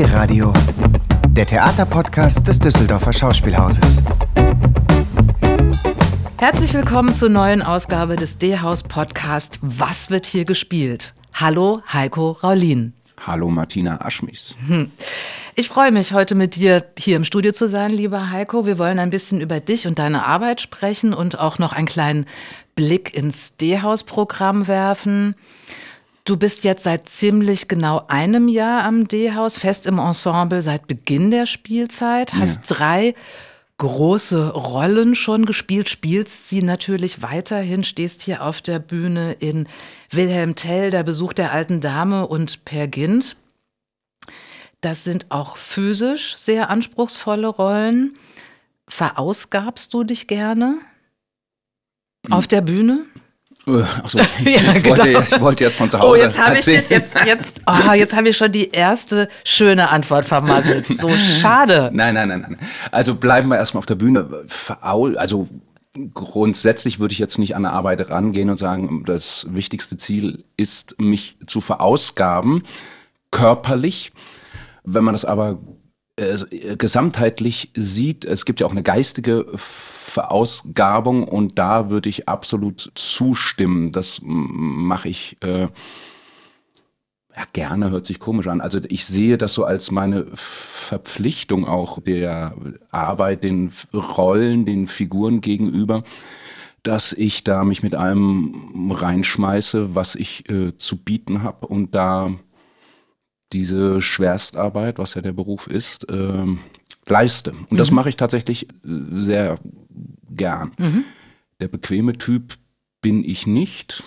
D-Radio, der Theaterpodcast des Düsseldorfer Schauspielhauses. Herzlich willkommen zur neuen Ausgabe des D-Haus Podcast Was wird hier gespielt? Hallo Heiko Raulin. Hallo Martina Aschmis. Ich freue mich, heute mit dir hier im Studio zu sein, lieber Heiko. Wir wollen ein bisschen über dich und deine Arbeit sprechen und auch noch einen kleinen Blick ins D-Haus-Programm werfen. Du bist jetzt seit ziemlich genau einem Jahr am D-Haus, fest im Ensemble seit Beginn der Spielzeit, hast ja. drei große Rollen schon gespielt, spielst sie natürlich weiterhin, stehst hier auf der Bühne in Wilhelm Tell, der Besuch der alten Dame und Per Gint. Das sind auch physisch sehr anspruchsvolle Rollen. Verausgabst du dich gerne auf der Bühne? Äh, Achso, ja, ich, genau. wollte, ich wollte jetzt von zu Hause. Oh, jetzt habe ich jetzt, jetzt, oh, jetzt habe ich schon die erste schöne Antwort vermasselt. So schade. Nein, nein, nein, nein. Also bleiben wir erstmal auf der Bühne. Also grundsätzlich würde ich jetzt nicht an der Arbeit rangehen und sagen, das wichtigste Ziel ist, mich zu verausgaben, körperlich. Wenn man das aber äh, gesamtheitlich sieht, es gibt ja auch eine geistige Verausgabung und da würde ich absolut zustimmen. Das mache ich äh, ja, gerne, hört sich komisch an. Also ich sehe das so als meine Verpflichtung auch der Arbeit, den Rollen, den Figuren gegenüber, dass ich da mich mit allem reinschmeiße, was ich äh, zu bieten habe und da diese Schwerstarbeit, was ja der Beruf ist, äh, leiste. Und mhm. das mache ich tatsächlich äh, sehr gern. Mhm. Der bequeme Typ bin ich nicht,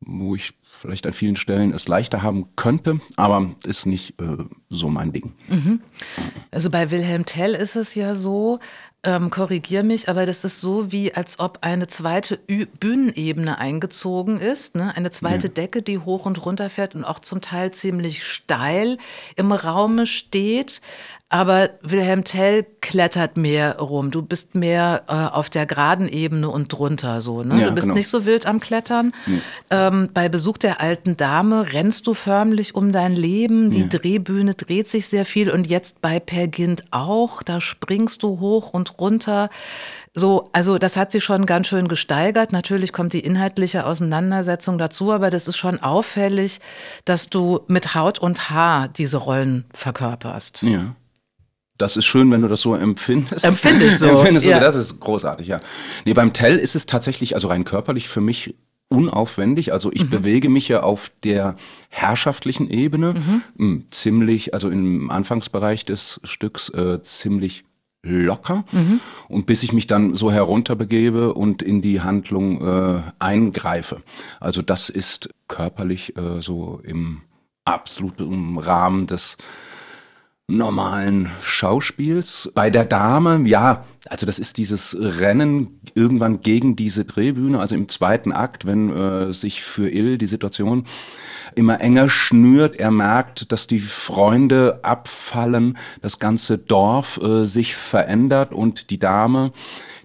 wo ich vielleicht an vielen Stellen es leichter haben könnte, aber ist nicht äh, so mein Ding. Mhm. Also bei Wilhelm Tell ist es ja so, ähm, korrigier mich, aber das ist so wie, als ob eine zweite Ü Bühnenebene eingezogen ist. Ne? Eine zweite ja. Decke, die hoch und runter fährt und auch zum Teil ziemlich steil im Raume steht. Aber Wilhelm Tell klettert mehr rum. Du bist mehr äh, auf der geraden Ebene und drunter so. Ne? Ja, du bist genau. nicht so wild am Klettern. Nee. Ähm, bei Besuch der alten Dame rennst du förmlich um dein Leben. Die ja. Drehbühne dreht sich sehr viel und jetzt bei Per Gint auch. Da springst du hoch und runter. So, also das hat sich schon ganz schön gesteigert. Natürlich kommt die inhaltliche Auseinandersetzung dazu, aber das ist schon auffällig, dass du mit Haut und Haar diese Rollen verkörperst. Ja. Das ist schön, wenn du das so empfindest. Empfinde ich so. Empfindest ja. Das ist großartig, ja. Nee, beim Tell ist es tatsächlich, also rein körperlich für mich unaufwendig. Also ich mhm. bewege mich ja auf der herrschaftlichen Ebene mhm. Hm, ziemlich, also im Anfangsbereich des Stücks äh, ziemlich locker mhm. und bis ich mich dann so herunterbegebe und in die Handlung äh, eingreife. Also das ist körperlich äh, so im absoluten Rahmen des normalen Schauspiels. Bei der Dame, ja, also das ist dieses Rennen irgendwann gegen diese Drehbühne, also im zweiten Akt, wenn äh, sich für Ill die Situation immer enger schnürt. Er merkt, dass die Freunde abfallen, das ganze Dorf äh, sich verändert und die Dame,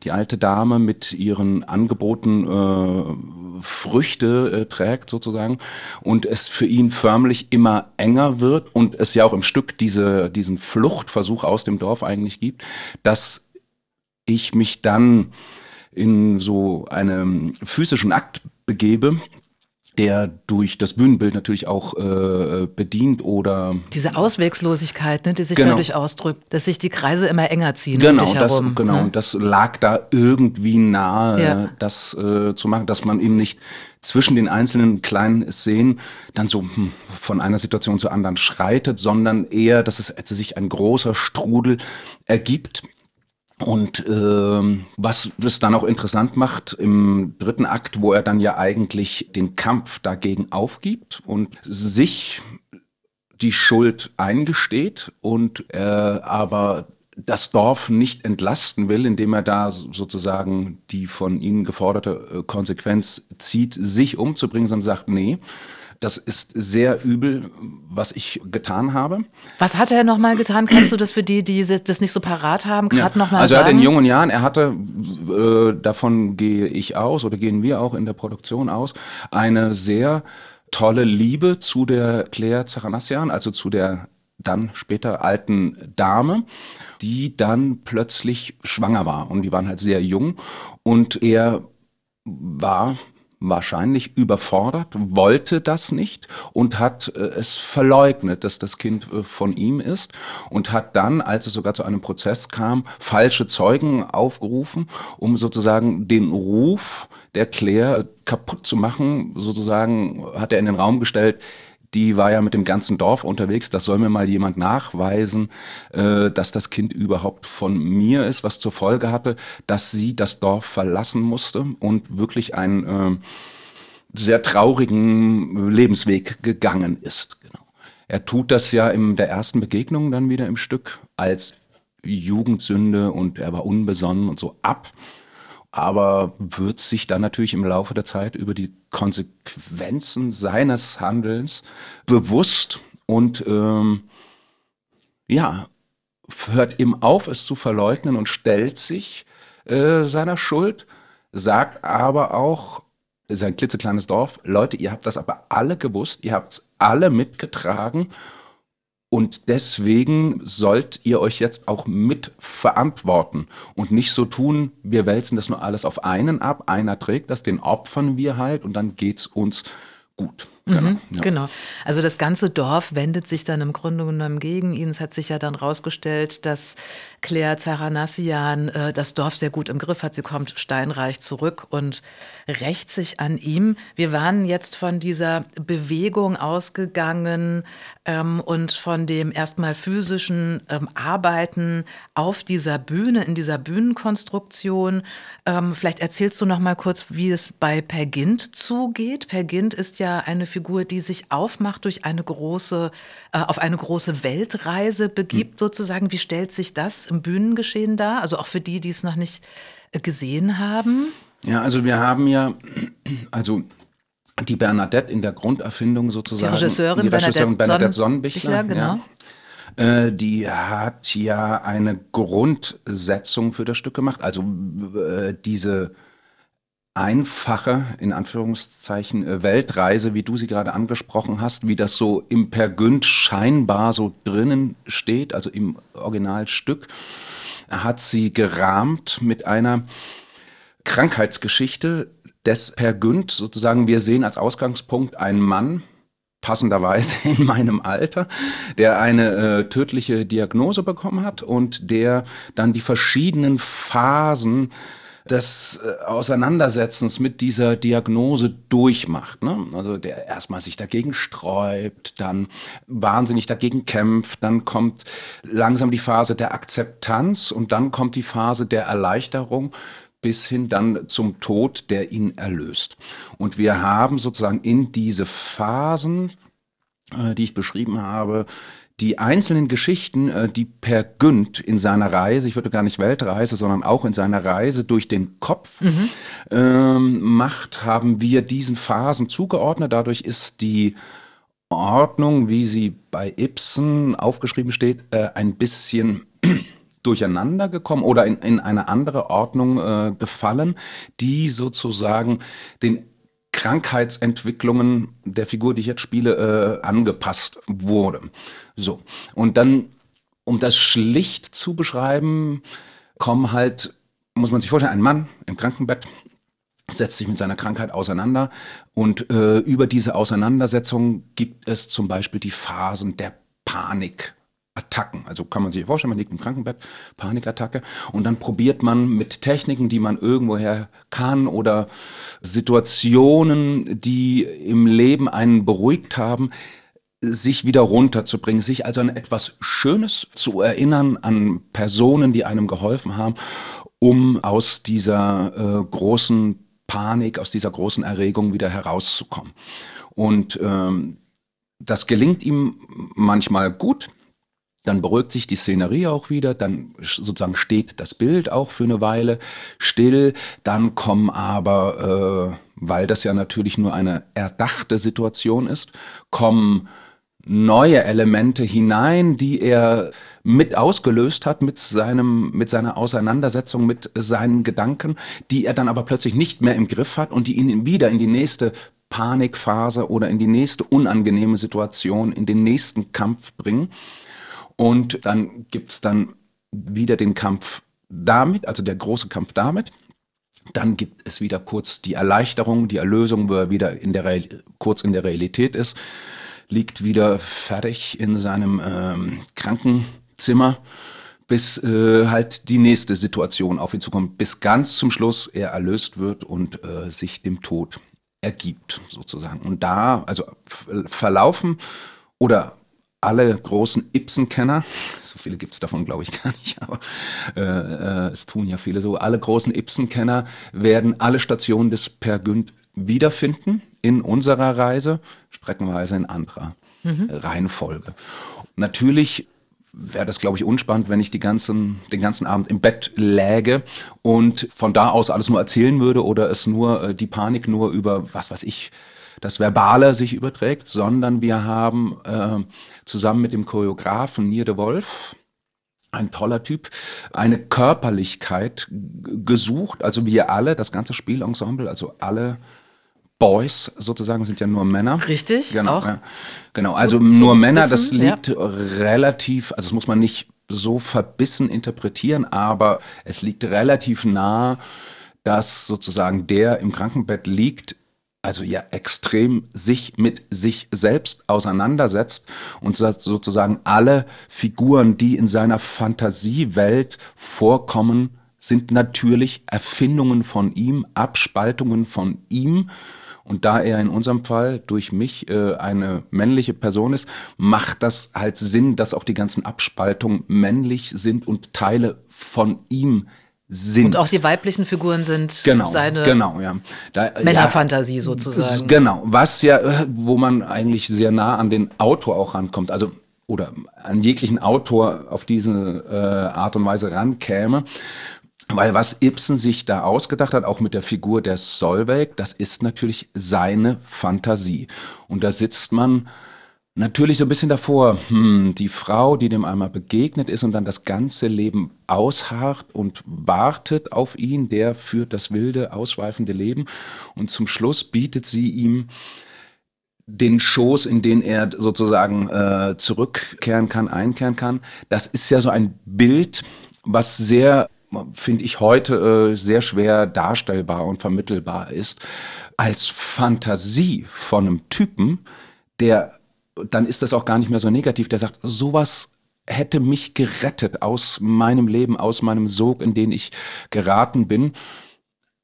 die alte Dame mit ihren Angeboten äh, Früchte äh, trägt sozusagen und es für ihn förmlich immer enger wird und es ja auch im Stück diese, diesen Fluchtversuch aus dem Dorf eigentlich gibt, dass ich mich dann in so einem physischen Akt begebe, der durch das Bühnenbild natürlich auch äh, bedient oder diese Auswegslosigkeit, ne, die sich genau. dadurch ausdrückt, dass sich die Kreise immer enger ziehen. Genau, das, herum, genau, ne? das lag da irgendwie nahe, ja. das äh, zu machen, dass man eben nicht zwischen den einzelnen kleinen Szenen dann so hm, von einer Situation zur anderen schreitet, sondern eher, dass es sich ein großer Strudel ergibt und ähm, was es dann auch interessant macht im dritten Akt, wo er dann ja eigentlich den Kampf dagegen aufgibt und sich die Schuld eingesteht und er aber das Dorf nicht entlasten will, indem er da sozusagen die von ihnen geforderte äh, Konsequenz zieht, sich umzubringen, sondern sagt, nee, das ist sehr übel, was ich getan habe. Was hat er nochmal getan? Kannst du das für die, die das nicht so parat haben, gerade ja. nochmal also sagen? Also in jungen Jahren, er hatte, äh, davon gehe ich aus oder gehen wir auch in der Produktion aus, eine sehr tolle Liebe zu der Claire Zachanassian, also zu der dann später alten Dame, die dann plötzlich schwanger war. Und die waren halt sehr jung. Und er war wahrscheinlich überfordert, wollte das nicht und hat äh, es verleugnet, dass das Kind äh, von ihm ist und hat dann, als es sogar zu einem Prozess kam, falsche Zeugen aufgerufen, um sozusagen den Ruf der Claire kaputt zu machen. Sozusagen hat er in den Raum gestellt, die war ja mit dem ganzen Dorf unterwegs. Das soll mir mal jemand nachweisen, äh, dass das Kind überhaupt von mir ist, was zur Folge hatte, dass sie das Dorf verlassen musste und wirklich einen äh, sehr traurigen Lebensweg gegangen ist. Genau. Er tut das ja in der ersten Begegnung dann wieder im Stück als Jugendsünde und er war unbesonnen und so ab aber wird sich dann natürlich im Laufe der Zeit über die Konsequenzen seines Handelns bewusst und ähm, ja, hört ihm auf, es zu verleugnen und stellt sich äh, seiner Schuld, sagt aber auch, es ist ein klitzekleines Dorf, Leute, ihr habt das aber alle gewusst, ihr habt es alle mitgetragen und deswegen sollt ihr euch jetzt auch mit verantworten und nicht so tun, wir wälzen das nur alles auf einen ab, einer trägt das, den opfern wir halt und dann geht's uns gut. Genau, mhm, ja. genau. Also das ganze Dorf wendet sich dann im Grunde genommen gegen ihn. Es hat sich ja dann rausgestellt, dass Claire Zaranassian äh, das Dorf sehr gut im Griff hat. Sie kommt steinreich zurück und rächt sich an ihm. Wir waren jetzt von dieser Bewegung ausgegangen ähm, und von dem erstmal physischen ähm, Arbeiten auf dieser Bühne, in dieser Bühnenkonstruktion. Ähm, vielleicht erzählst du noch mal kurz, wie es bei Per Gint zugeht. Per Gint ist ja eine Figur, die sich aufmacht durch eine große, äh, auf eine große Weltreise begibt, mhm. sozusagen. Wie stellt sich das im Bühnengeschehen dar? Also auch für die, die es noch nicht äh, gesehen haben? Ja, also wir haben ja, also die Bernadette in der Grunderfindung sozusagen. Die Regisseurin, die Regisseurin Bernadette, Bernadette Sonnenbichler. genau. Ja. Äh, die hat ja eine Grundsetzung für das Stück gemacht. Also äh, diese einfache, in Anführungszeichen, äh, Weltreise, wie du sie gerade angesprochen hast, wie das so im Pergünd scheinbar so drinnen steht, also im Originalstück, hat sie gerahmt mit einer Krankheitsgeschichte des Pergünd, sozusagen, wir sehen als Ausgangspunkt einen Mann, passenderweise in meinem Alter, der eine äh, tödliche Diagnose bekommen hat und der dann die verschiedenen Phasen des äh, Auseinandersetzens mit dieser Diagnose durchmacht. Ne? Also der erstmal sich dagegen sträubt, dann wahnsinnig dagegen kämpft, dann kommt langsam die Phase der Akzeptanz und dann kommt die Phase der Erleichterung bis hin dann zum Tod, der ihn erlöst. Und wir haben sozusagen in diese Phasen, äh, die ich beschrieben habe, die einzelnen Geschichten, äh, die Per Günd in seiner Reise, ich würde gar nicht Weltreise, sondern auch in seiner Reise durch den Kopf mhm. ähm, macht, haben wir diesen Phasen zugeordnet. Dadurch ist die Ordnung, wie sie bei Ibsen aufgeschrieben steht, äh, ein bisschen durcheinander gekommen oder in, in eine andere Ordnung äh, gefallen, die sozusagen den Krankheitsentwicklungen der Figur, die ich jetzt spiele, äh, angepasst wurde. So. Und dann, um das schlicht zu beschreiben, kommen halt, muss man sich vorstellen, ein Mann im Krankenbett setzt sich mit seiner Krankheit auseinander und äh, über diese Auseinandersetzung gibt es zum Beispiel die Phasen der Panik, Attacken. Also kann man sich vorstellen, man liegt im Krankenbett, Panikattacke und dann probiert man mit Techniken, die man irgendwoher kann oder Situationen, die im Leben einen beruhigt haben, sich wieder runterzubringen, sich also an etwas Schönes zu erinnern, an Personen, die einem geholfen haben, um aus dieser äh, großen Panik, aus dieser großen Erregung wieder herauszukommen. Und ähm, das gelingt ihm manchmal gut, dann beruhigt sich die Szenerie auch wieder, dann sozusagen steht das Bild auch für eine Weile still, dann kommen aber, äh, weil das ja natürlich nur eine erdachte Situation ist, kommen neue Elemente hinein, die er mit ausgelöst hat mit seinem mit seiner Auseinandersetzung mit seinen Gedanken, die er dann aber plötzlich nicht mehr im Griff hat und die ihn wieder in die nächste Panikphase oder in die nächste unangenehme Situation, in den nächsten Kampf bringen. Und dann gibt's dann wieder den Kampf damit, also der große Kampf damit. Dann gibt es wieder kurz die Erleichterung, die Erlösung, wo er wieder in der Real, kurz in der Realität ist, liegt wieder fertig in seinem ähm, Krankenzimmer, bis äh, halt die nächste Situation auf ihn zukommt, bis ganz zum Schluss er erlöst wird und äh, sich dem Tod ergibt, sozusagen. Und da, also verlaufen oder alle großen Ibsen-Kenner, so viele gibt es davon, glaube ich, gar nicht, aber äh, äh, es tun ja viele so, alle großen Ibsen-Kenner werden alle Stationen des Per Günd wiederfinden in unserer Reise, streckenweise in anderer mhm. Reihenfolge. Natürlich wäre das, glaube ich, unspannend, wenn ich die ganzen, den ganzen Abend im Bett läge und von da aus alles nur erzählen würde oder es nur äh, die Panik nur über, was weiß ich, das Verbale sich überträgt, sondern wir haben äh, zusammen mit dem Choreografen Nier de Wolf, ein toller Typ, eine Körperlichkeit gesucht, also wir alle, das ganze Spielensemble, also alle Boys sozusagen sind ja nur Männer. Richtig, genau. Ja. Genau, also Gut nur Männer, wissen, das liegt ja. relativ, also das muss man nicht so verbissen interpretieren, aber es liegt relativ nah, dass sozusagen der im Krankenbett liegt, also ja extrem sich mit sich selbst auseinandersetzt und sozusagen alle Figuren, die in seiner Fantasiewelt vorkommen, sind natürlich Erfindungen von ihm, Abspaltungen von ihm. Und da er in unserem Fall durch mich äh, eine männliche Person ist, macht das halt Sinn, dass auch die ganzen Abspaltungen männlich sind und Teile von ihm sind. Und auch die weiblichen Figuren sind genau, seine genau, ja. Da, Männerfantasie ja, sozusagen. Genau, was ja, äh, wo man eigentlich sehr nah an den Autor auch rankommt. Also oder an jeglichen Autor auf diese äh, Art und Weise rankäme. Weil was Ibsen sich da ausgedacht hat, auch mit der Figur der Solveig, das ist natürlich seine Fantasie. Und da sitzt man natürlich so ein bisschen davor, hm, die Frau, die dem einmal begegnet ist und dann das ganze Leben ausharrt und wartet auf ihn, der führt das wilde, ausschweifende Leben. Und zum Schluss bietet sie ihm den Schoß, in den er sozusagen äh, zurückkehren kann, einkehren kann. Das ist ja so ein Bild, was sehr finde ich heute äh, sehr schwer darstellbar und vermittelbar ist, als Fantasie von einem Typen, der, dann ist das auch gar nicht mehr so negativ, der sagt, sowas hätte mich gerettet aus meinem Leben, aus meinem Sog, in den ich geraten bin.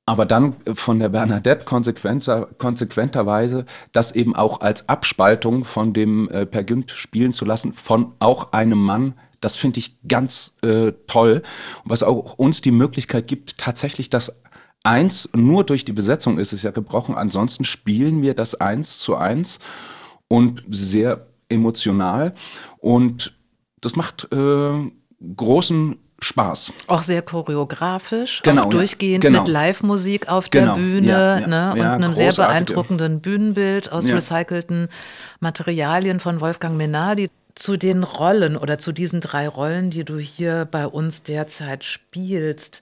Aber dann von der Bernadette konsequenterweise das eben auch als Abspaltung von dem äh, Per spielen zu lassen, von auch einem Mann, das finde ich ganz äh, toll, was auch uns die Möglichkeit gibt, tatsächlich das Eins, nur durch die Besetzung ist es ja gebrochen, ansonsten spielen wir das Eins zu Eins und sehr emotional und das macht äh, großen Spaß. Auch sehr choreografisch, Genau, auch ja. durchgehend Genau. mit Live-Musik auf Genau, der Bühne ja, ja. ne? und Ja, einem sehr beeindruckenden Bühnenbild aus Ja. recycelten Materialien von Wolfgang Menardi. Zu den Rollen oder zu diesen drei Rollen, die du hier bei uns derzeit spielst.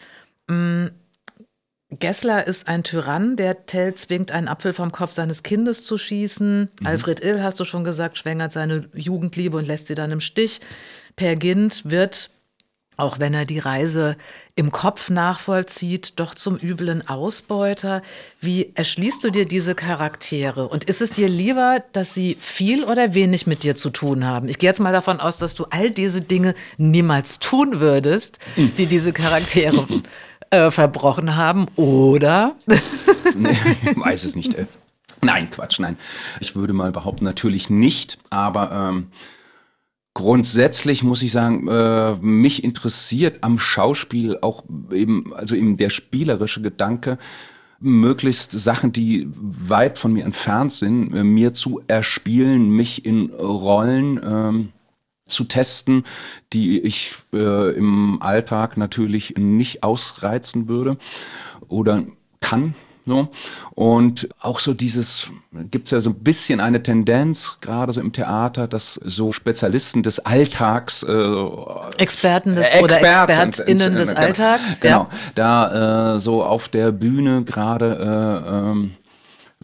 Gessler ist ein Tyrann, der Tell zwingt, einen Apfel vom Kopf seines Kindes zu schießen. Mhm. Alfred Ill, hast du schon gesagt, schwängert seine Jugendliebe und lässt sie dann im Stich. Per Gint wird auch wenn er die Reise im Kopf nachvollzieht, doch zum üblen Ausbeuter. Wie erschließt du dir diese Charaktere? Und ist es dir lieber, dass sie viel oder wenig mit dir zu tun haben? Ich gehe jetzt mal davon aus, dass du all diese Dinge niemals tun würdest, die diese Charaktere äh, verbrochen haben, oder? nee, weiß es nicht. Äh. Nein, Quatsch, nein. Ich würde mal behaupten, natürlich nicht, aber ähm, grundsätzlich muss ich sagen, äh, mich interessiert am Schauspiel auch eben, also eben der spielerische Gedanke, möglichst Sachen, die weit von mir entfernt sind, äh, mir zu erspielen, mich in Rollen ähm, zu testen, die ich äh, im Alltag natürlich nicht ausreizen würde oder kann. So. Und auch so dieses, gibt es ja so ein bisschen eine Tendenz, gerade so im Theater, dass so Spezialisten des Alltags, äh, Experten des, äh, oder Experten, ExpertInnen des genau, Alltags. Genau, Ja. da äh, so auf der Bühne gerade äh, ähm,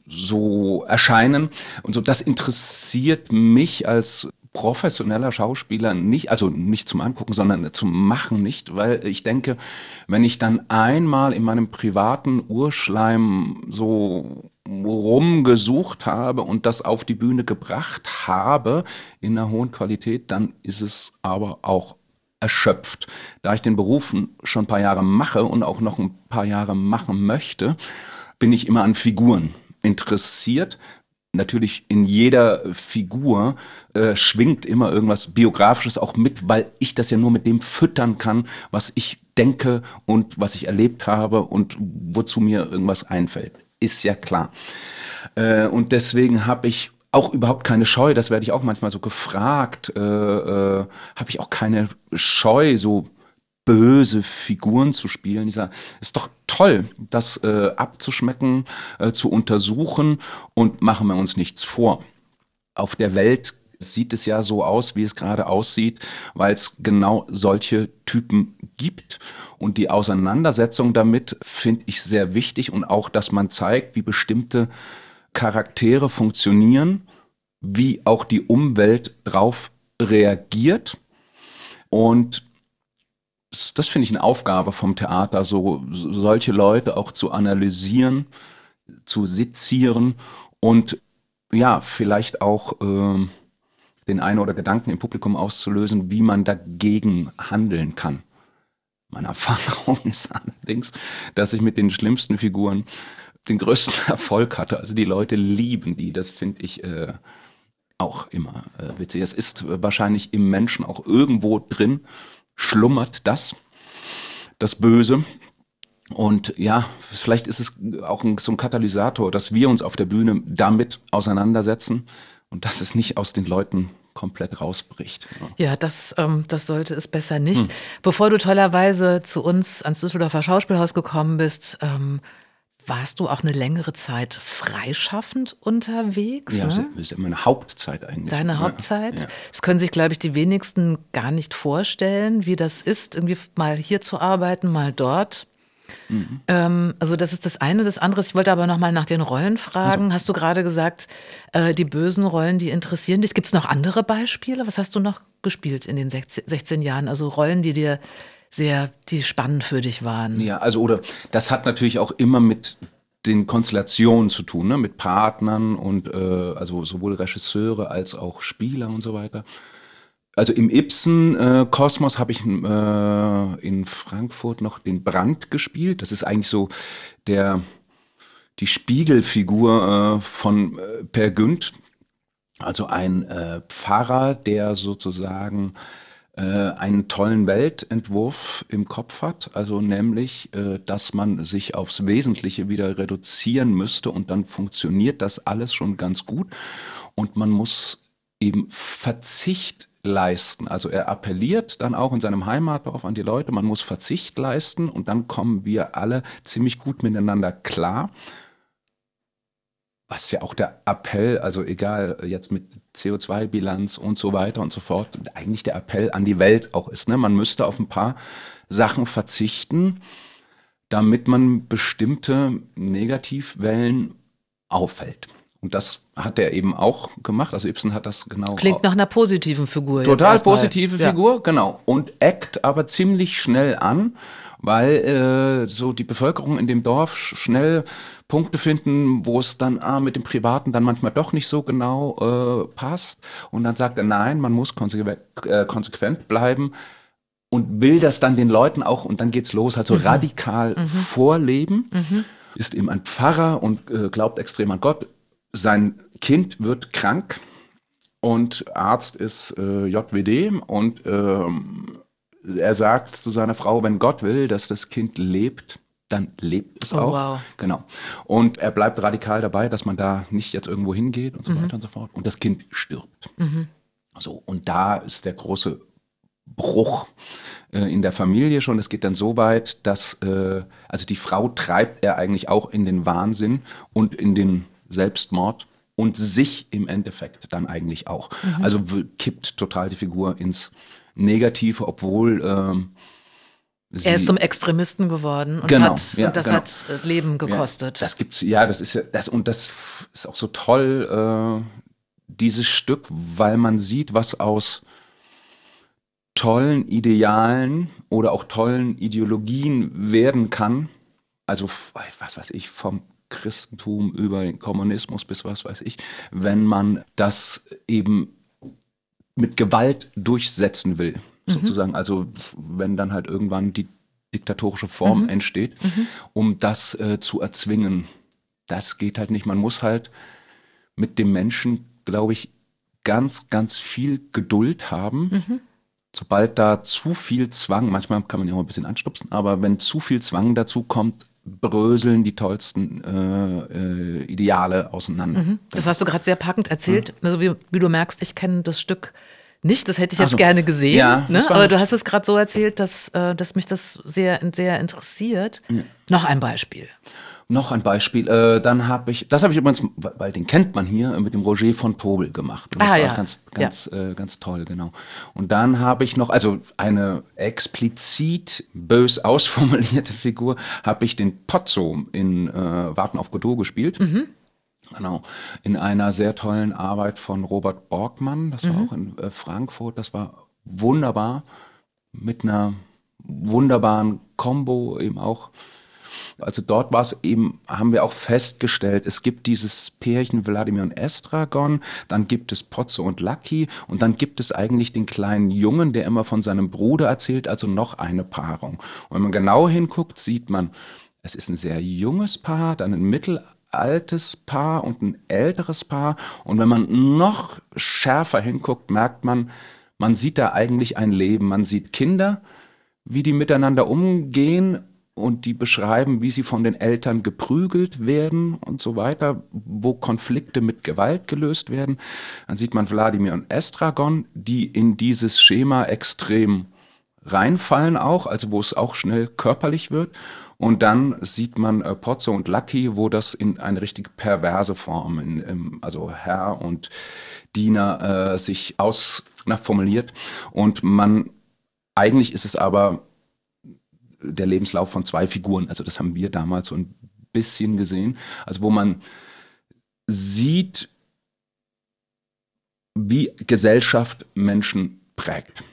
so erscheinen. Und so, das interessiert mich als professioneller Schauspieler nicht, also nicht zum Angucken, sondern zum Machen nicht, weil ich denke, wenn ich dann einmal in meinem privaten Urschleim so rumgesucht habe und das auf die Bühne gebracht habe in einer hohen Qualität, dann ist es aber auch erschöpft. Da ich den Beruf schon ein paar Jahre mache und auch noch ein paar Jahre machen möchte, bin ich immer an Figuren interessiert. Natürlich in jeder Figur äh, schwingt immer irgendwas Biografisches auch mit, weil ich das ja nur mit dem füttern kann, was ich denke und was ich erlebt habe und wozu mir irgendwas einfällt. Ist ja klar. Äh, und deswegen habe ich auch überhaupt keine Scheu, das werde ich auch manchmal so gefragt, äh, äh, habe ich auch keine Scheu, so böse Figuren zu spielen. Ich sage, ist doch toll, das äh, abzuschmecken, äh, zu untersuchen und machen wir uns nichts vor. Auf der Welt sieht es ja so aus, wie es gerade aussieht, weil es genau solche Typen gibt. Und die Auseinandersetzung damit finde ich sehr wichtig und auch, dass man zeigt, wie bestimmte Charaktere funktionieren, wie auch die Umwelt drauf reagiert. Und das finde ich eine Aufgabe vom Theater, so solche Leute auch zu analysieren, zu sezieren und ja, vielleicht auch äh, den einen oder Gedanken im Publikum auszulösen, wie man dagegen handeln kann. Meine Erfahrung ist allerdings, dass ich mit den schlimmsten Figuren den größten Erfolg hatte. Also die Leute lieben die. Das finde ich äh, auch immer äh, witzig. Es ist wahrscheinlich im Menschen auch irgendwo drin schlummert das, das Böse. Und ja, vielleicht ist es auch ein, so ein Katalysator, dass wir uns auf der Bühne damit auseinandersetzen und dass es nicht aus den Leuten komplett rausbricht. Ja, das, ähm, das sollte es besser nicht. Hm. Bevor du tollerweise zu uns ans Düsseldorfer Schauspielhaus gekommen bist, ähm, warst du auch eine längere Zeit freischaffend unterwegs? Ja, ne? das ist meine Hauptzeit eigentlich. Deine Hauptzeit? Ja. Das können sich, glaube ich, die wenigsten gar nicht vorstellen, wie das ist, irgendwie mal hier zu arbeiten, mal dort. Mhm. Ähm, also das ist das eine. Das andere, ich wollte aber noch mal nach den Rollen fragen. Also. Hast du gerade gesagt, äh, die bösen Rollen, die interessieren dich. Gibt es noch andere Beispiele? Was hast du noch gespielt in den 16, 16 Jahren? Also Rollen, die dir sehr, die spannend für dich waren. Ja, also oder das hat natürlich auch immer mit den Konstellationen zu tun, ne? mit Partnern und äh, also sowohl Regisseure als auch Spieler und so weiter. Also im Ibsen-Kosmos äh, habe ich äh, in Frankfurt noch den Brand gespielt. Das ist eigentlich so der die Spiegelfigur äh, von äh, Per Günd, also ein äh, Pfarrer, der sozusagen einen tollen Weltentwurf im Kopf hat, also nämlich, äh, dass man sich aufs Wesentliche wieder reduzieren müsste und dann funktioniert das alles schon ganz gut. Und man muss eben Verzicht leisten. Also er appelliert dann auch in seinem Heimatdorf an die Leute, man muss Verzicht leisten und dann kommen wir alle ziemlich gut miteinander klar was ja auch der Appell, also egal jetzt mit CO2-Bilanz und so weiter und so fort, eigentlich der Appell an die Welt auch ist. Ne? Man müsste auf ein paar Sachen verzichten, damit man bestimmte Negativwellen auffällt. Und das hat er eben auch gemacht. Also Ibsen hat das genau. Klingt nach einer positiven Figur. Total positive Figur, ja. genau. Und eckt aber ziemlich schnell an, weil äh, so die Bevölkerung in dem Dorf schnell Punkte finden, wo es dann ah, mit dem Privaten dann manchmal doch nicht so genau äh, passt. Und dann sagt er, nein, man muss konsequent, äh, konsequent bleiben und will das dann den Leuten auch, und dann geht's los, halt so mhm. radikal mhm. vorleben. Mhm. Ist eben ein Pfarrer und äh, glaubt extrem an Gott. Sein Kind wird krank und Arzt ist äh, JWD und ähm, er sagt zu seiner Frau, wenn Gott will, dass das Kind lebt, dann lebt es oh, auch. Wow. Genau. Und er bleibt radikal dabei, dass man da nicht jetzt irgendwo hingeht und so mhm. weiter und so fort. Und das Kind stirbt. Mhm. So, und da ist der große Bruch äh, in der Familie schon. Es geht dann so weit, dass äh, also die Frau treibt er eigentlich auch in den Wahnsinn und in den Selbstmord und sich im Endeffekt dann eigentlich auch. Mhm. Also kippt total die Figur ins Negative, obwohl ähm, sie, Er ist zum Extremisten geworden und, Genau, hat, ja, und das genau. hat äh, Leben gekostet. Ja, das gibt's, ja, das ist ja, das, und das ist auch so toll, äh, dieses Stück, weil man sieht, was aus tollen Idealen oder auch tollen Ideologien werden kann. Also, was weiß ich, vom Christentum über den Kommunismus bis was weiß ich, wenn man das eben mit Gewalt durchsetzen will, sozusagen. Also wenn dann halt irgendwann die diktatorische Form entsteht, um das äh, zu erzwingen. Das geht halt nicht. Man muss halt mit dem Menschen, glaube ich, ganz, ganz viel Geduld haben. Sobald da zu viel Zwang, manchmal kann man ja auch ein bisschen anstupsen, aber wenn zu viel Zwang dazu kommt, bröseln die tollsten äh, äh, Ideale auseinander. Das hast du gerade sehr packend erzählt. Also wie, wie du merkst, ich kenne das Stück nicht. Das hätte ich jetzt so. gerne gesehen. Ja, ne? Aber du hast es gerade so erzählt, dass, äh, dass mich das sehr, sehr interessiert. Noch ein Beispiel. Noch ein Beispiel, äh, dann habe ich, das habe ich übrigens, weil den kennt man hier, äh, mit dem Roger von Tobel gemacht. Und das Ah, war ja. ganz, ganz, äh, ganz toll, genau. Und dann habe ich noch, also eine explizit bös ausformulierte Figur, habe ich den Pozzo in äh, Warten auf Godot gespielt. Genau. In einer sehr tollen Arbeit von Robert Borgmann, das war auch in äh, Frankfurt, das war wunderbar, mit einer wunderbaren Combo eben auch. Also dort war es eben, haben wir auch festgestellt, es gibt dieses Pärchen Wladimir und Estragon, dann gibt es Pozzo und Lucky und dann gibt es eigentlich den kleinen Jungen, der immer von seinem Bruder erzählt, also noch eine Paarung. Und wenn man genau hinguckt, sieht man, es ist ein sehr junges Paar, dann ein mittelaltes Paar und ein älteres Paar. Und wenn man noch schärfer hinguckt, merkt man, man sieht da eigentlich ein Leben. Man sieht Kinder, wie die miteinander umgehen und die beschreiben, wie sie von den Eltern geprügelt werden und so weiter, wo Konflikte mit Gewalt gelöst werden. Dann sieht man Wladimir und Estragon, die in dieses Schema extrem reinfallen auch, also wo es auch schnell körperlich wird. Und dann sieht man äh, Pozzo und Lucky, wo das in eine richtig perverse Form, in, im, also Herr und Diener äh, sich aus na, formuliert. Und man, eigentlich ist es aber der Lebenslauf von zwei Figuren. Also das haben wir damals so ein bisschen gesehen. Also wo man sieht, wie Gesellschaft Menschen prägt.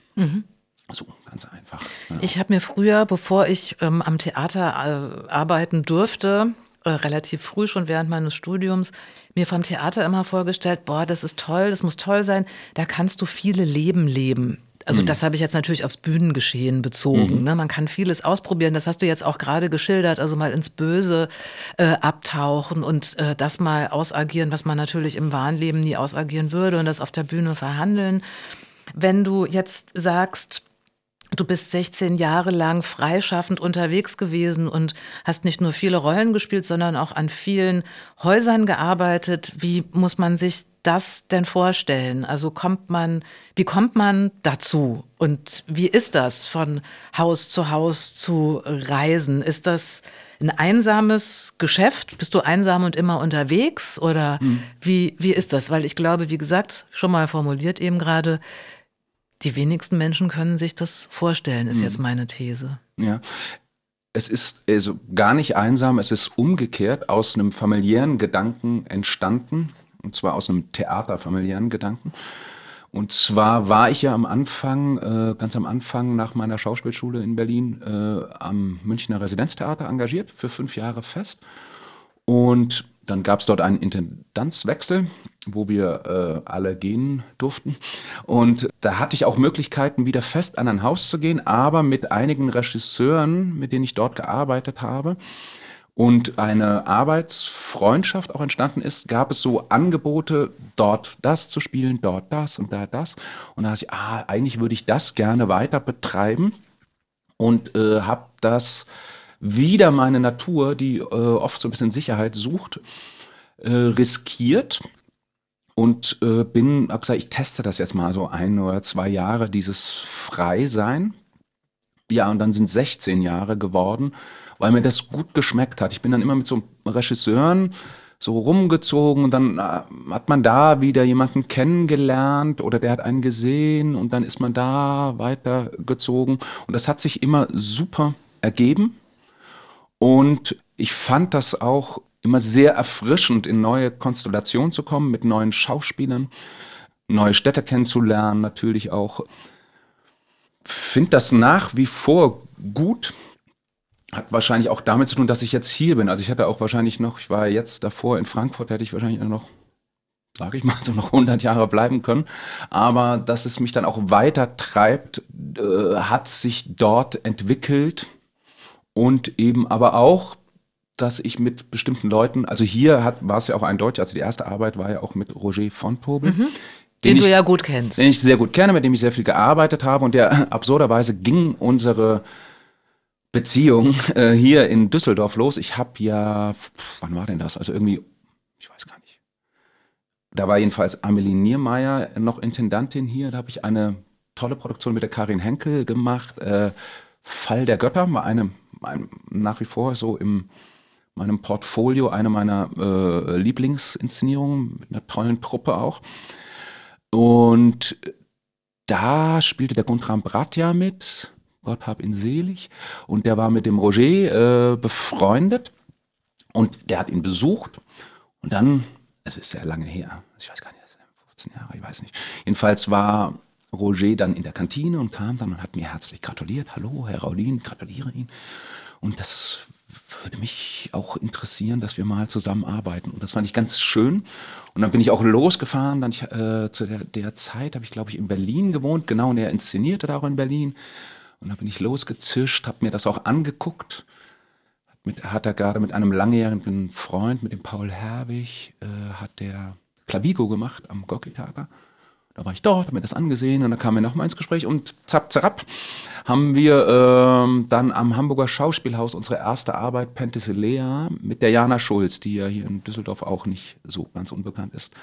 So, ganz einfach. Ja. Ich habe mir früher, bevor ich ähm, am Theater äh, arbeiten durfte, äh, relativ früh schon während meines Studiums, mir vom Theater immer vorgestellt, boah, das ist toll, das muss toll sein, da kannst du viele Leben leben. Also das habe ich jetzt natürlich aufs Bühnengeschehen bezogen. Ne? Man kann vieles ausprobieren. Das hast du jetzt auch gerade geschildert. Also mal ins Böse äh, abtauchen und äh, das mal ausagieren, was man natürlich im wahren Leben nie ausagieren würde und das auf der Bühne verhandeln. Wenn du jetzt sagst, Du bist 16 Jahre lang freischaffend unterwegs gewesen und hast nicht nur viele Rollen gespielt, sondern auch an vielen Häusern gearbeitet. Wie muss man sich das denn vorstellen? Also kommt man, wie kommt man dazu? Und wie ist das von Haus zu Haus zu reisen? Ist das ein einsames Geschäft? Bist du einsam und immer unterwegs? Oder wie, wie ist das? Weil ich glaube, wie gesagt, schon mal formuliert eben gerade, die wenigsten Menschen können sich das vorstellen, ist jetzt meine These. Ja. Es ist also gar nicht einsam, es ist umgekehrt aus einem familiären Gedanken entstanden, und zwar aus einem theaterfamiliären Gedanken. Und zwar war ich ja am Anfang, äh, ganz am Anfang nach meiner Schauspielschule in Berlin, äh, am Münchner Residenztheater engagiert, für fünf Jahre fest. Und dann gab es dort einen Intendanzwechsel, wo wir äh, alle gehen durften. Und da hatte ich auch Möglichkeiten, wieder fest an ein Haus zu gehen, aber mit einigen Regisseuren, mit denen ich dort gearbeitet habe und eine Arbeitsfreundschaft auch entstanden ist, gab es so Angebote, dort das zu spielen, dort das und da das. Und da dachte ich, ah, eigentlich würde ich das gerne weiter betreiben und äh, habe das wieder meine Natur, die äh, oft so ein bisschen Sicherheit sucht, äh, riskiert und äh, bin, hab gesagt, ich teste das jetzt mal so ein oder zwei Jahre, dieses Freisein. Ja, und dann sind 16 Jahre geworden, weil mir das gut geschmeckt hat. Ich bin dann immer mit so Regisseuren so rumgezogen und dann äh, hat man da wieder jemanden kennengelernt oder der hat einen gesehen und dann ist man da weitergezogen und das hat sich immer super ergeben und ich fand das auch immer sehr erfrischend, in neue Konstellationen zu kommen mit neuen Schauspielern, neue Städte kennenzulernen, natürlich auch. Finde das nach wie vor gut, hat wahrscheinlich auch damit zu tun, dass ich jetzt hier bin. Also ich hatte auch wahrscheinlich noch, ich war jetzt davor in Frankfurt, hätte ich wahrscheinlich noch, sage ich mal, so noch 100 Jahre bleiben können. Aber dass es mich dann auch weiter treibt, äh, hat sich dort entwickelt und eben aber auch, dass ich mit bestimmten Leuten, also hier hat, war es ja auch eindeutig, also die erste Arbeit war ja auch mit Roger von Tobel. Mhm. Den, den ich, du ja gut kennst. Den ich sehr gut kenne, mit dem ich sehr viel gearbeitet habe und der absurderweise ging unsere Beziehung äh, hier in Düsseldorf los. Ich habe ja, pff, wann war denn das? Also irgendwie, ich weiß gar nicht. Da war jedenfalls Amelie Niermeier noch Intendantin hier. Da habe ich eine tolle Produktion mit der Karin Henkel gemacht. Äh, Fall der Götter war eine, ein, nach wie vor so im meinem Portfolio eine meiner äh, Lieblingsinszenierungen mit einer tollen Truppe auch. Und da spielte der Guntram Bratja mit. Gott hab ihn selig. Und der war mit dem Roger äh, befreundet und der hat ihn besucht. Und dann, es ist sehr lange her, ich weiß gar nicht, 15 Jahre, ich weiß nicht. Jedenfalls war Roger dann in der Kantine und kam dann und hat mir herzlich gratuliert. Hallo, Herr Raulin, gratuliere Ihnen. Und das würde mich auch interessieren, dass wir mal zusammenarbeiten. Und das fand ich ganz schön. Und dann bin ich auch losgefahren. Dann ich, äh, zu der, der Zeit habe ich, glaube ich, in Berlin gewohnt. Genau, und er inszenierte da auch in Berlin. Und da bin ich losgezischt, habe mir das auch angeguckt. Mit, hat er gerade mit einem langjährigen Freund, mit dem Paul Herwig, äh, hat der Clavigo gemacht am Gocki-Theater. Da war ich dort, habe mir das angesehen und dann kam er nochmal ins Gespräch und zapp, zapp, haben wir ähm, dann am Hamburger Schauspielhaus unsere erste Arbeit Penthesilea mit der Jana Schulz, die ja hier in Düsseldorf auch nicht so ganz unbekannt ist,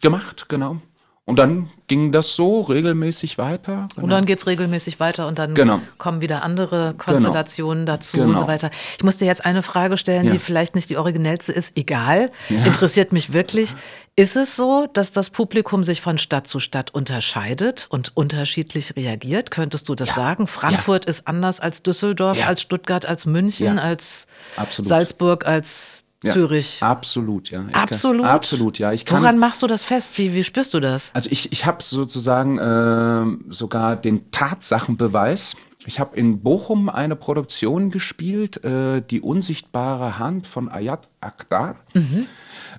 gemacht, genau. Und dann ging das so regelmäßig weiter. Genau. Und dann geht's regelmäßig weiter und dann genau. kommen wieder andere Konstellationen genau. dazu und so genau. weiter. Ich musste jetzt eine Frage stellen, ja. die vielleicht nicht die originellste ist. Egal, ja. interessiert mich wirklich. Ist es so, dass das Publikum sich von Stadt zu Stadt unterscheidet und unterschiedlich reagiert? Könntest du das ja. sagen? Frankfurt ist anders als Düsseldorf, als Stuttgart, als München, als Absolut. Salzburg, als ja, Zürich. Absolut, ja. Ich absolut? Kann, absolut, ja. Ich kann, Woran machst du das fest? Wie, wie spürst du das? Also ich, ich habe sozusagen äh, sogar den Tatsachenbeweis. Ich habe in Bochum eine Produktion gespielt, äh, Die unsichtbare Hand von Ayat Akhtar. Mhm.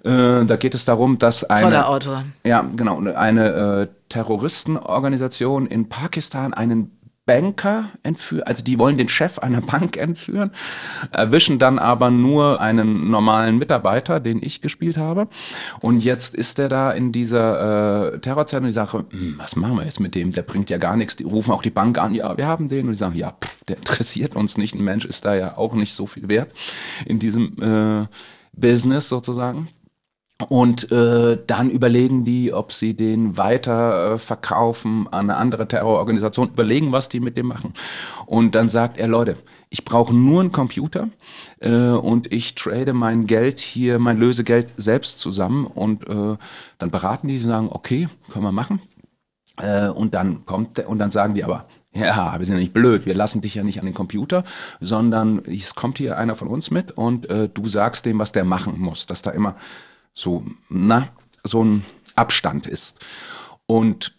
Äh, da geht es darum, dass eine, Toller Autor. Ja, genau, eine äh, Terroristenorganisation in Pakistan einen Banker entführen, also die wollen den Chef einer Bank entführen, erwischen dann aber nur einen normalen Mitarbeiter, den ich gespielt habe. Und jetzt ist er da in dieser äh, Terrorzelle und die sagen, hm, was machen wir jetzt mit dem? Der bringt ja gar nichts. Die rufen auch die Bank an, ja, wir haben den. Und die sagen, ja, pff, der interessiert uns nicht. Ein Mensch ist da ja auch nicht so viel wert in diesem äh, Business sozusagen. Und äh, dann überlegen die, ob sie den weiter äh, verkaufen an eine andere Terrororganisation, überlegen, was die mit dem machen. Und dann sagt er, Leute, ich brauche nur einen Computer äh, und ich trade mein Geld hier, mein Lösegeld selbst zusammen. Und äh, dann beraten die, sagen, okay, können wir machen. Äh, und dann kommt der, und dann sagen die aber, ja, wir sind ja nicht blöd, wir lassen dich ja nicht an den Computer, sondern es kommt hier einer von uns mit und äh, du sagst dem, was der machen muss, dass da immer so, na, so ein Abstand ist. Und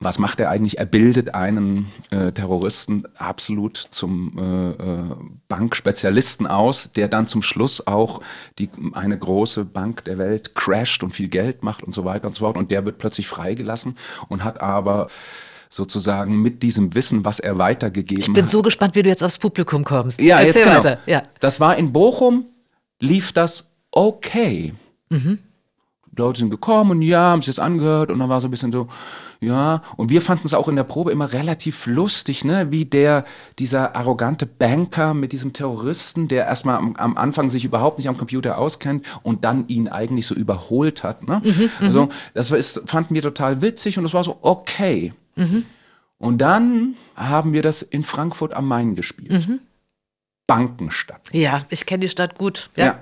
was macht er eigentlich? Er bildet einen äh, Terroristen absolut zum äh, äh, Bankspezialisten aus, der dann zum Schluss auch die, eine große Bank der Welt crasht und viel Geld macht und so weiter und so fort. Und der wird plötzlich freigelassen und hat aber sozusagen mit diesem Wissen, was er weitergegeben hat. Ich bin hat. so gespannt, wie du jetzt aufs Publikum kommst. Ja, Erzähl jetzt genau. weiter. Ja. Das war in Bochum, lief das okay. Mhm. Leute sind gekommen und ja, haben sich das angehört und dann war so ein bisschen so, ja. Und wir fanden es auch in der Probe immer relativ lustig, ne, wie der, dieser arrogante Banker mit diesem Terroristen, der erstmal am, am Anfang sich überhaupt nicht am Computer auskennt und dann ihn eigentlich so überholt hat, ne. Mhm, mhm. also, das ist, fanden wir total witzig und das war so okay. Mhm. Und dann haben wir das in Frankfurt am Main gespielt. Mhm. Bankenstadt. Ja, ich kenne die Stadt gut. ja. ja.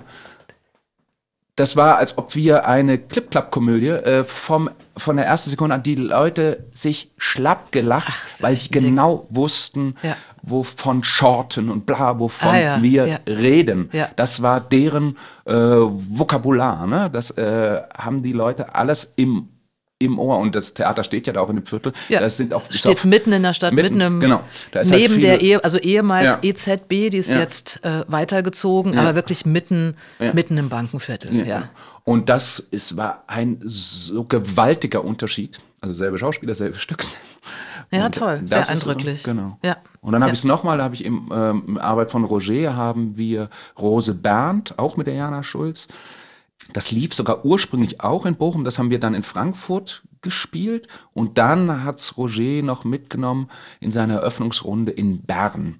Das war, als ob wir eine Clip-Clap-Komödie äh, vom von der ersten Sekunde an die Leute sich schlapp gelacht, Ach, weil sie genau wussten, Ja. wovon Shorten und bla, wovon Ah, ja, wir ja. reden. Das war deren äh, Vokabular. Ne? Das äh, haben die Leute alles im im Ohr und das Theater steht ja da auch in dem Viertel. Ja. Das sind auch Steht auch- mitten in der Stadt, mitten, mitten, im, genau. Da ist halt neben viel- der Ehe, also ehemals Ja. EZB, die ist Ja. jetzt äh, weitergezogen, aber wirklich mitten, mitten im Bankenviertel. Ja. Und das ist, war ein so gewaltiger Unterschied. Also selbe Schauspieler, selbe Stück. Ja, Und toll, sehr ist eindrücklich. Genau. Ja. Und dann habe ich es nochmal, da habe ich im, ähm, Arbeit von Roger haben wir Rose Berndt, auch mit der Jana Schulz. Das lief sogar ursprünglich auch in Bochum, das haben wir dann in Frankfurt gespielt. Und dann hat's Roger noch mitgenommen in seiner Eröffnungsrunde in Bern.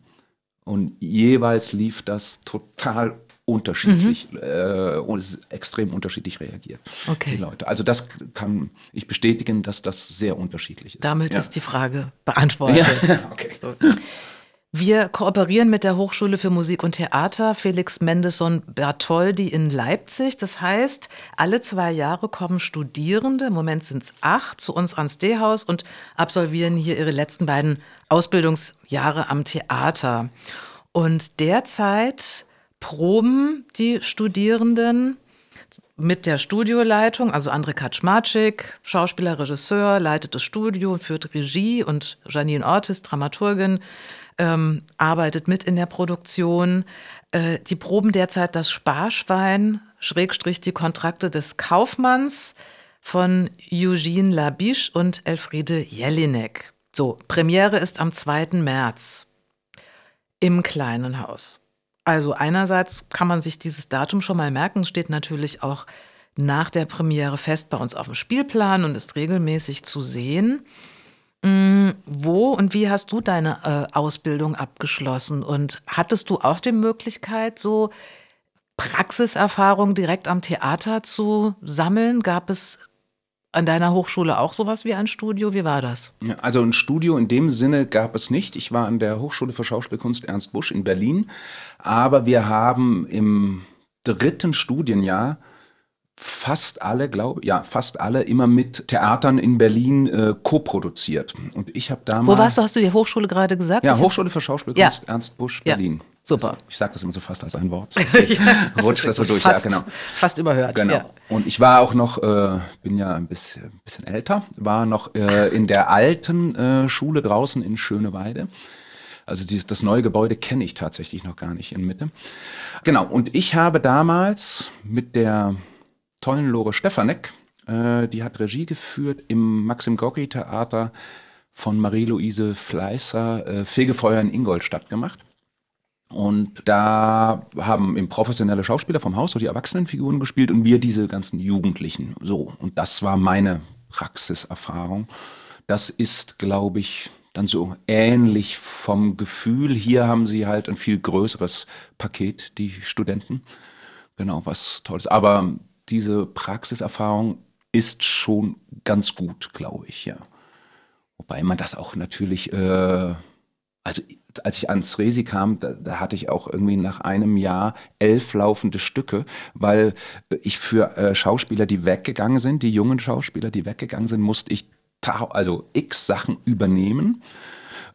Und jeweils lief das total unterschiedlich äh, und es extrem unterschiedlich reagiert. Okay. Die Leute. Also das kann ich bestätigen, dass das sehr unterschiedlich ist. Damit ja. ist die Frage beantwortet. ja, okay. Wir kooperieren mit der Hochschule für Musik und Theater Felix Mendelssohn Bertoldi in Leipzig. Das heißt, alle zwei Jahre kommen Studierende, im Moment sind es acht, zu uns ans D-Haus und absolvieren hier ihre letzten beiden Ausbildungsjahre am Theater. Und derzeit proben die Studierenden mit der Studioleitung, also André Kaczmarczyk, Schauspieler, Regisseur, leitet das Studio, führt Regie und Janine Ortiz, Dramaturgin, ähm, arbeitet mit in der Produktion. Äh, die proben derzeit das Sparschwein, Schrägstrich die Kontrakte des Kaufmanns von Eugene Labiche und Elfriede Jelinek. So, Premiere ist am 2. März im kleinen Haus. Also einerseits kann man sich dieses Datum schon mal merken, steht natürlich auch nach der Premiere fest bei uns auf dem Spielplan und ist regelmäßig zu sehen. Mm, Wo und wie hast du deine äh, Ausbildung abgeschlossen? Und hattest du auch die Möglichkeit, so Praxiserfahrung direkt am Theater zu sammeln? Gab es an deiner Hochschule auch sowas wie ein Studio? Wie war das? Ja, also ein Studio in dem Sinne gab es nicht. Ich war an der Hochschule für Schauspielkunst Ernst Busch in Berlin, aber wir haben im dritten Studienjahr fast alle, glaube ja, fast alle immer mit Theatern in Berlin äh, co-produziert. Und ich habe damals Wo warst du? Hast du die Hochschule gerade gesagt? Ja, Ich- Hochschule für Schauspielkunst Ja. Ernst Busch Ja, Berlin. super. Also, ich sage das immer so fast als ein Wort. Deswegen rutscht das so durch. Fast, Ja, genau. fast überhört. Genau. Ja. Und ich war auch noch, äh, bin ja ein bisschen, ein bisschen älter, war noch äh, in der alten äh, Schule draußen in Schöneweide. Also dieses, das neue Gebäude kenne ich tatsächlich noch gar nicht in Mitte. Genau, und ich habe damals mit der tollen Lore Stefanek, äh, die hat Regie geführt im Maxim Gorki Theater von Marie-Louise Fleißer äh, Fegefeuer in Ingolstadt gemacht. Und da haben eben professionelle Schauspieler vom Haus so die Erwachsenenfiguren gespielt und wir diese ganzen Jugendlichen. So. Und das war meine Praxiserfahrung. Das ist, glaube ich, dann so ähnlich vom Gefühl. Hier haben sie halt ein viel größeres Paket, die Studenten. Genau, was toll ist. Aber diese Praxiserfahrung ist schon ganz gut, glaube ich, ja. Wobei man das auch natürlich, äh, also als ich ans Resi kam, da, da hatte ich auch irgendwie nach einem Jahr elf laufende Stücke, weil ich für äh, Schauspieler, die weggegangen sind, die jungen Schauspieler, die weggegangen sind, musste ich also x Sachen übernehmen.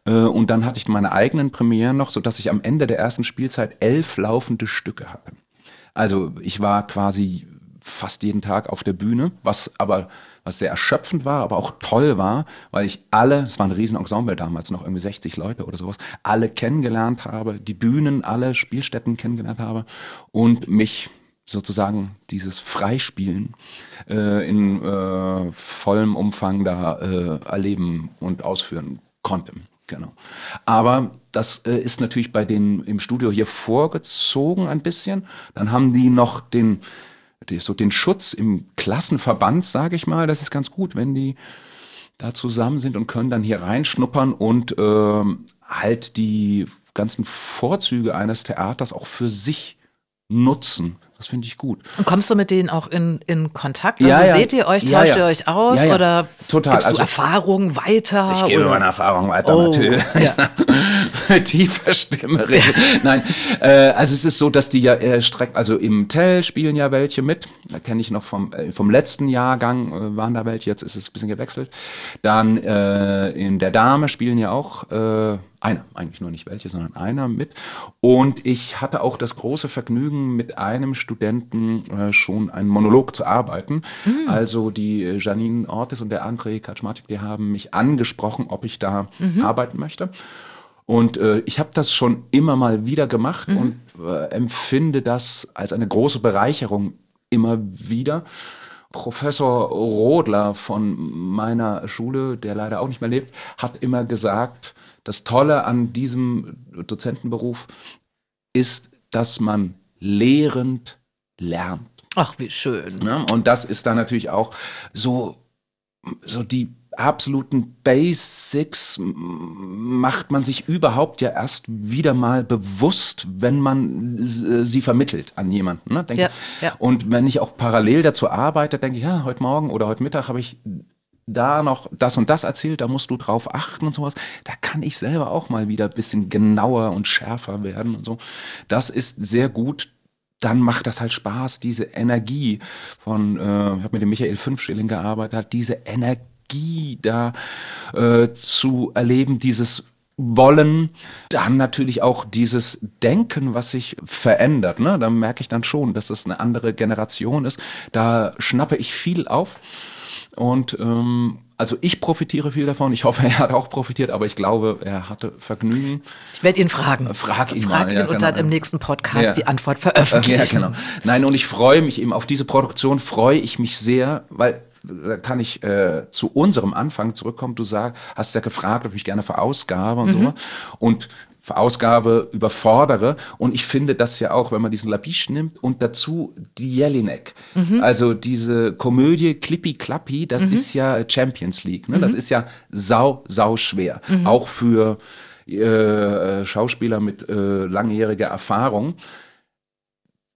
Äh, Und dann hatte ich meine eigenen Premieren noch, sodass ich am Ende der ersten Spielzeit elf laufende Stücke hatte. Also ich war quasi fast jeden Tag auf der Bühne, was aber was sehr erschöpfend war, aber auch toll war, weil ich alle, es war ein Riesenensemble damals, noch irgendwie 60 Leute oder sowas, alle kennengelernt habe, die Bühnen, alle Spielstätten kennengelernt habe und mich sozusagen dieses Freispielen äh, in äh, vollem Umfang da äh, erleben und ausführen konnte. Genau. Aber das äh, ist natürlich bei denen im Studio hier vorgezogen ein bisschen. Dann haben die noch den, so den Schutz im Klassenverband, sage ich mal. Das ist ganz gut, wenn die da zusammen sind und können dann hier reinschnuppern und ähm, halt die ganzen Vorzüge eines Theaters auch für sich nutzen. Das finde ich gut. Und kommst du mit denen auch in, in Kontakt? Ja, Also ja. seht ihr euch, Ja, tauscht ja. ihr euch aus Ja, ja. oder Total. gibst du Also- Erfahrungen weiter? Ich gebe oder? meine Erfahrung weiter, Oh, natürlich. ja. Mit tiefer Stimme reden. Nein, äh, also es ist so, dass die ja äh, streck, also im Tell spielen ja welche mit. Da kenne ich noch vom, äh, vom letzten Jahrgang äh, waren da welche, jetzt ist es ein bisschen gewechselt. Dann äh, in der Dame spielen ja auch äh, einer, eigentlich nur nicht welche, sondern einer mit. Und ich hatte auch das große Vergnügen, mit einem Studenten äh, schon einen Monolog zu arbeiten. Also die äh, Janine Ortiz und der André Kaczmarczyk, die haben mich angesprochen, ob ich da arbeiten möchte. Und äh, ich habe das schon immer mal wieder gemacht und äh, empfinde das als eine große Bereicherung immer wieder. Professor Rodler von meiner Schule, der leider auch nicht mehr lebt, hat immer gesagt, das Tolle an diesem Dozentenberuf ist, dass man lehrend lernt. Ach, wie schön. Ne? Und das ist dann natürlich auch so, so die absoluten Basics macht man sich überhaupt ja erst wieder mal bewusst, wenn man äh, sie vermittelt an jemanden. Ne? Ja, ja. Und wenn ich auch parallel dazu arbeite, denke ich, ja, heute Morgen oder heute Mittag habe ich da noch das und das erzählt, da musst du drauf achten und sowas. Da kann ich selber auch mal wieder ein bisschen genauer und schärfer werden und so. Das ist sehr gut. Dann macht das halt Spaß, diese Energie von, äh, ich habe mit dem Michael Fünfschilling gearbeitet, hat diese Energie da äh, zu erleben, dieses wollen, dann natürlich auch dieses Denken, was sich verändert. Ne? Da merke ich dann schon, dass das eine andere Generation ist. Da schnappe ich viel auf. Und ähm, also ich profitiere viel davon. Ich hoffe, er hat auch profitiert, aber ich glaube, er hatte Vergnügen. Ich werde ihn fragen. Frag ihn Frag mal, ihn ja, und dann genau. im nächsten Podcast Ja. die Antwort veröffentlichen. Ja, genau. Nein, und ich freue mich eben auf diese Produktion, freue ich mich sehr, weil da kann ich äh, zu unserem Anfang zurückkommen. Du sag, hast ja gefragt, ob ich gerne verausgabe und so. Und verausgabe, überfordere. Und ich finde das ja auch, wenn man diesen Labiche nimmt und dazu die Jelinek. Also diese Komödie Clippy Clappy, das ist ja Champions League. Ne? Das ist ja sau, sau schwer. Auch für äh, Schauspieler mit äh, langjähriger Erfahrung.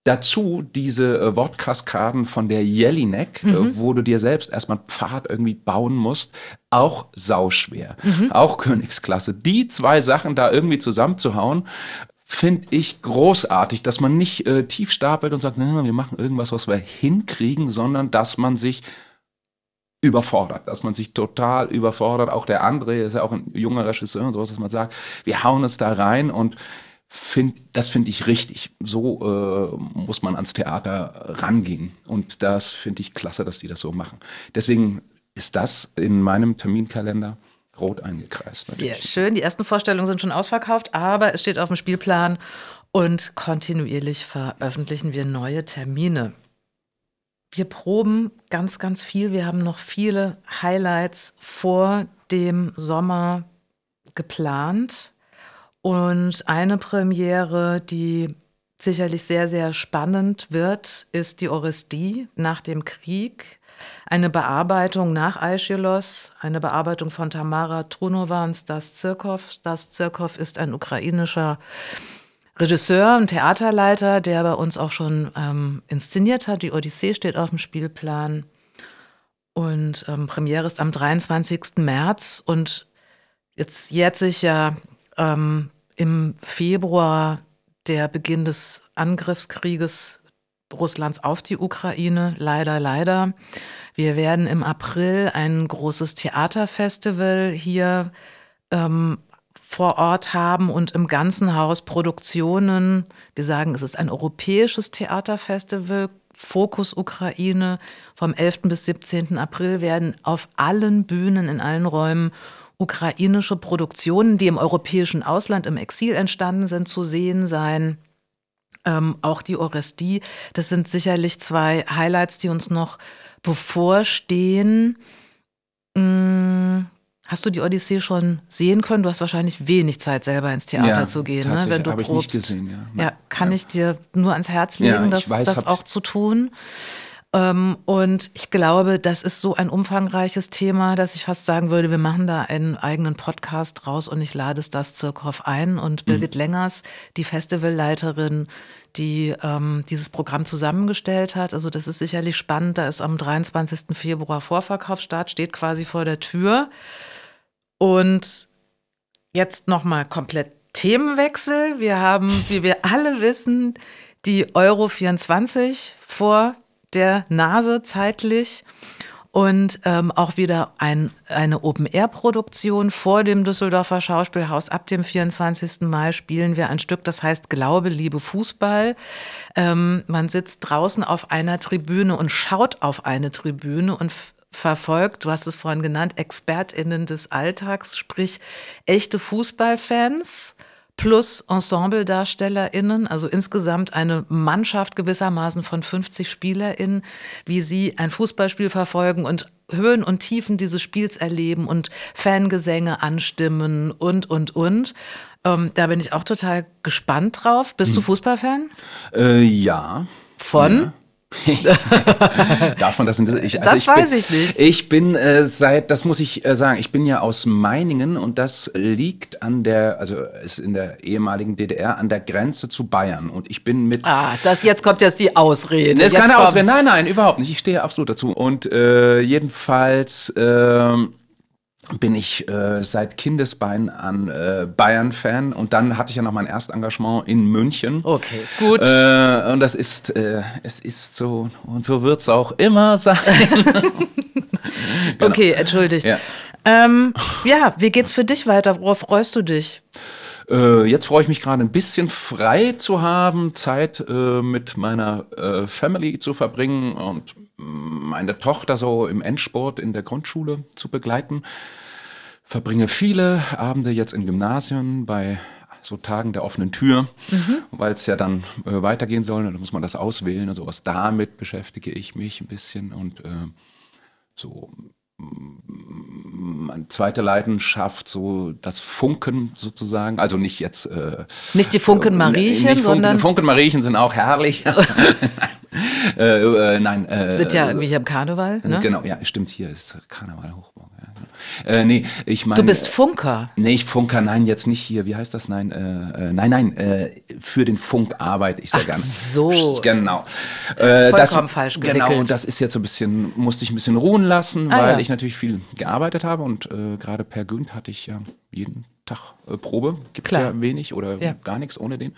Dazu diese äh, Wortkaskaden von der Jelinek, äh, wo du dir selbst erstmal einen Pfad irgendwie bauen musst, auch sauschwer. Auch Königsklasse. Die zwei Sachen da irgendwie zusammenzuhauen, finde ich großartig, dass man nicht äh, tief stapelt und sagt, na, wir machen irgendwas, was wir hinkriegen, sondern dass man sich überfordert, dass man sich total überfordert. Auch der André ist ja auch ein junger Regisseur und sowas, dass man sagt, wir hauen es da rein und find, das finde ich richtig. So äh, muss man ans Theater rangehen. Und das finde ich klasse, dass die das so machen. Deswegen ist das in meinem Terminkalender rot eingekreist. Sehr natürlich. schön. Die ersten Vorstellungen sind schon ausverkauft, aber es steht auf dem Spielplan und kontinuierlich veröffentlichen wir neue Termine. Wir proben ganz, ganz viel. Wir haben noch viele Highlights vor dem Sommer geplant. Und eine Premiere, die sicherlich sehr, sehr spannend wird, ist die Orestie nach dem Krieg. Eine Bearbeitung nach Aeschylos, eine Bearbeitung von Tamara Trunova und Stas Zirkov. Stas Zirkov ist ein ukrainischer Regisseur und Theaterleiter, der bei uns auch schon ähm, inszeniert hat. Die Odyssee steht auf dem Spielplan. Und ähm, Premiere ist am 23. März. Und jetzt jährt sich ja ähm, im Februar der Beginn des Angriffskrieges Russlands auf die Ukraine. Leider, leider. Wir werden im April ein großes Theaterfestival hier ähm, vor Ort haben und im ganzen Haus Produktionen. Wir sagen, es ist ein europäisches Theaterfestival. Fokus Ukraine. Vom 11. bis 17. April werden auf allen Bühnen, in allen Räumen ukrainische Produktionen, die im europäischen Ausland im Exil entstanden sind, zu sehen sein. Ähm, auch die Orestie. Das sind sicherlich zwei Highlights, die uns noch bevorstehen. Hm, Hast du die Odyssee schon sehen können? Du hast wahrscheinlich wenig Zeit, selber ins Theater Ja, zu gehen, ne? wenn du habe ich probst. nicht gesehen, ja. ja, kann ich dir nur ans Herz legen, Ja, das, weiß, das auch zu tun. Ähm, und ich glaube, das ist so ein umfangreiches Thema, dass ich fast sagen würde, wir machen da einen eigenen Podcast draus und ich lade es das Zirkhoff ein. Und Birgit mhm. Längers, die Festivalleiterin, die ähm, dieses Programm zusammengestellt hat. Also das ist sicherlich spannend. Da ist am 23. Februar Vorverkaufsstart, steht quasi vor der Tür. Und jetzt nochmal komplett Themenwechsel. Wir haben, wie wir alle wissen, die Euro 24 vor der Nase zeitlich und ähm, auch wieder ein, eine Open-Air-Produktion vor dem Düsseldorfer Schauspielhaus. Ab dem 24. Mai spielen wir ein Stück, das heißt Glaube, Liebe, Fußball. Ähm, man sitzt draußen auf einer Tribüne und schaut auf eine Tribüne und verfolgt, du hast es vorhin genannt, ExpertInnen des Alltags, sprich echte Fußballfans plus Ensembledarstellerinnen, also insgesamt eine Mannschaft gewissermaßen von 50 Spielerinnen, wie sie ein Fußballspiel verfolgen und Höhen und Tiefen dieses Spiels erleben und Fangesänge anstimmen und, und, und. Ähm, da bin ich auch total gespannt drauf. Bist hm. du Fußballfan? Äh, ja. Von? Ja. Davon, das sind ich, also das ich weiß bin, ich nicht. Ich bin äh, seit, das muss ich äh, sagen, ich bin ja aus Meiningen und das liegt an der, also ist in der ehemaligen DDR an der Grenze zu Bayern und ich bin mit. Ah, das jetzt kommt jetzt die Ausrede. Das ist keine Ausrede. Nein, nein, überhaupt nicht. Ich stehe absolut dazu und äh, jedenfalls. Äh, bin ich äh, seit Kindesbein an äh, Bayern-Fan und dann hatte ich ja noch mein Erstengagement in München. Okay, gut. Äh, und das ist, äh, es ist so und so wird es auch immer sein. genau. Okay, entschuldigt. Ja. Ähm, ja, wie geht's für dich weiter? Worauf freust du dich? Äh, jetzt freue ich mich gerade ein bisschen frei zu haben, Zeit äh, mit meiner äh, Family zu verbringen und meine Tochter so im Endsport in der Grundschule zu begleiten. Verbringe viele Abende jetzt in Gymnasien bei so Tagen der offenen Tür, mhm. weil es ja dann äh, weitergehen soll. Und dann muss man das auswählen und sowas. Damit beschäftige ich mich ein bisschen und äh, so meine zweite Leidenschaft, so das Funken sozusagen, also nicht jetzt äh, nicht die Funken äh, Mariechen, nicht sondern Funken Mariechen sind auch herrlich. äh, äh, nein, äh, sind ja irgendwie hier im Karneval. Ne? Genau, ja, stimmt. Hier ist Karneval Hochburg. Ja, genau. äh, nee, ich meine. Du bist Funker. Nee, ich Funker, nein, jetzt nicht hier. Wie heißt das? Nein, äh, äh nein, nein. Äh, für den Funk arbeite ich sehr Ach gerne. So. Genau. Das ist vollkommen das, falsch gewickelt. Genau, das ist jetzt so ein bisschen, musste ich ein bisschen ruhen lassen, ah, weil ja. ich natürlich viel gearbeitet habe und gerade per Günd hatte ich ja jeden Tag Probe. Gibt Klar. ja wenig oder ja. gar nichts ohne den.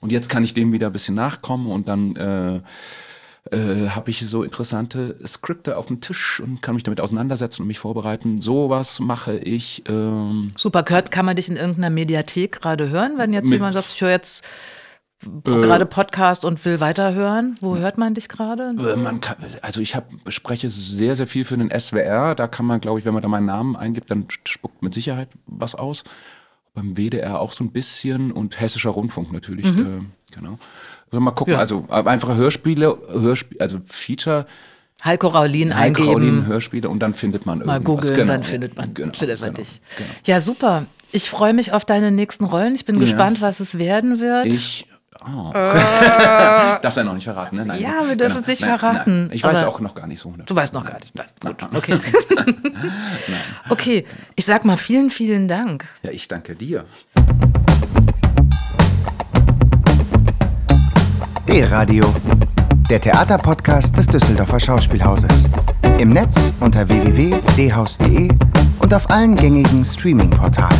Und jetzt kann ich dem wieder ein bisschen nachkommen und dann äh, äh, habe ich so interessante Skripte auf dem Tisch und kann mich damit auseinandersetzen und mich vorbereiten. Sowas mache ich. Ähm, Super, Kurt, kann man dich in irgendeiner Mediathek gerade hören, wenn jetzt jemand sagt, ich höre jetzt äh, gerade Podcast und will weiterhören. Wo hört man dich gerade? Äh, kann, also ich hab, spreche sehr, sehr viel für den SWR. Da kann man, glaube ich, wenn man da meinen Namen eingibt, dann spuckt mit Sicherheit was aus beim WDR auch so ein bisschen und Hessischer Rundfunk natürlich, mhm. äh, genau. Also mal gucken, ja. also einfache Hörspiele, Hörspiele, also Feature. Heiko Raulin Heiko eingeben. Raulin Hörspiele und dann findet man Mal googeln, genau. dann findet man, genau, findet man genau, dich. Genau. Ja, super. Ich freue mich auf deine nächsten Rollen. Ich bin ja. gespannt, was es werden wird. Ich Oh. Äh. Darfst du ja noch nicht verraten, ne? Nein, ja, wir dürfen genau. es nicht nein, verraten. Nein. Ich weiß auch noch gar nicht so. Du weißt noch gar nicht. Nein. Gut, okay. okay, ich sag mal vielen, vielen Dank. Ja, ich danke dir. D-Radio, der Theaterpodcast des Düsseldorfer Schauspielhauses. Im Netz unter www.dhaus.de und auf allen gängigen Streaming-Portalen.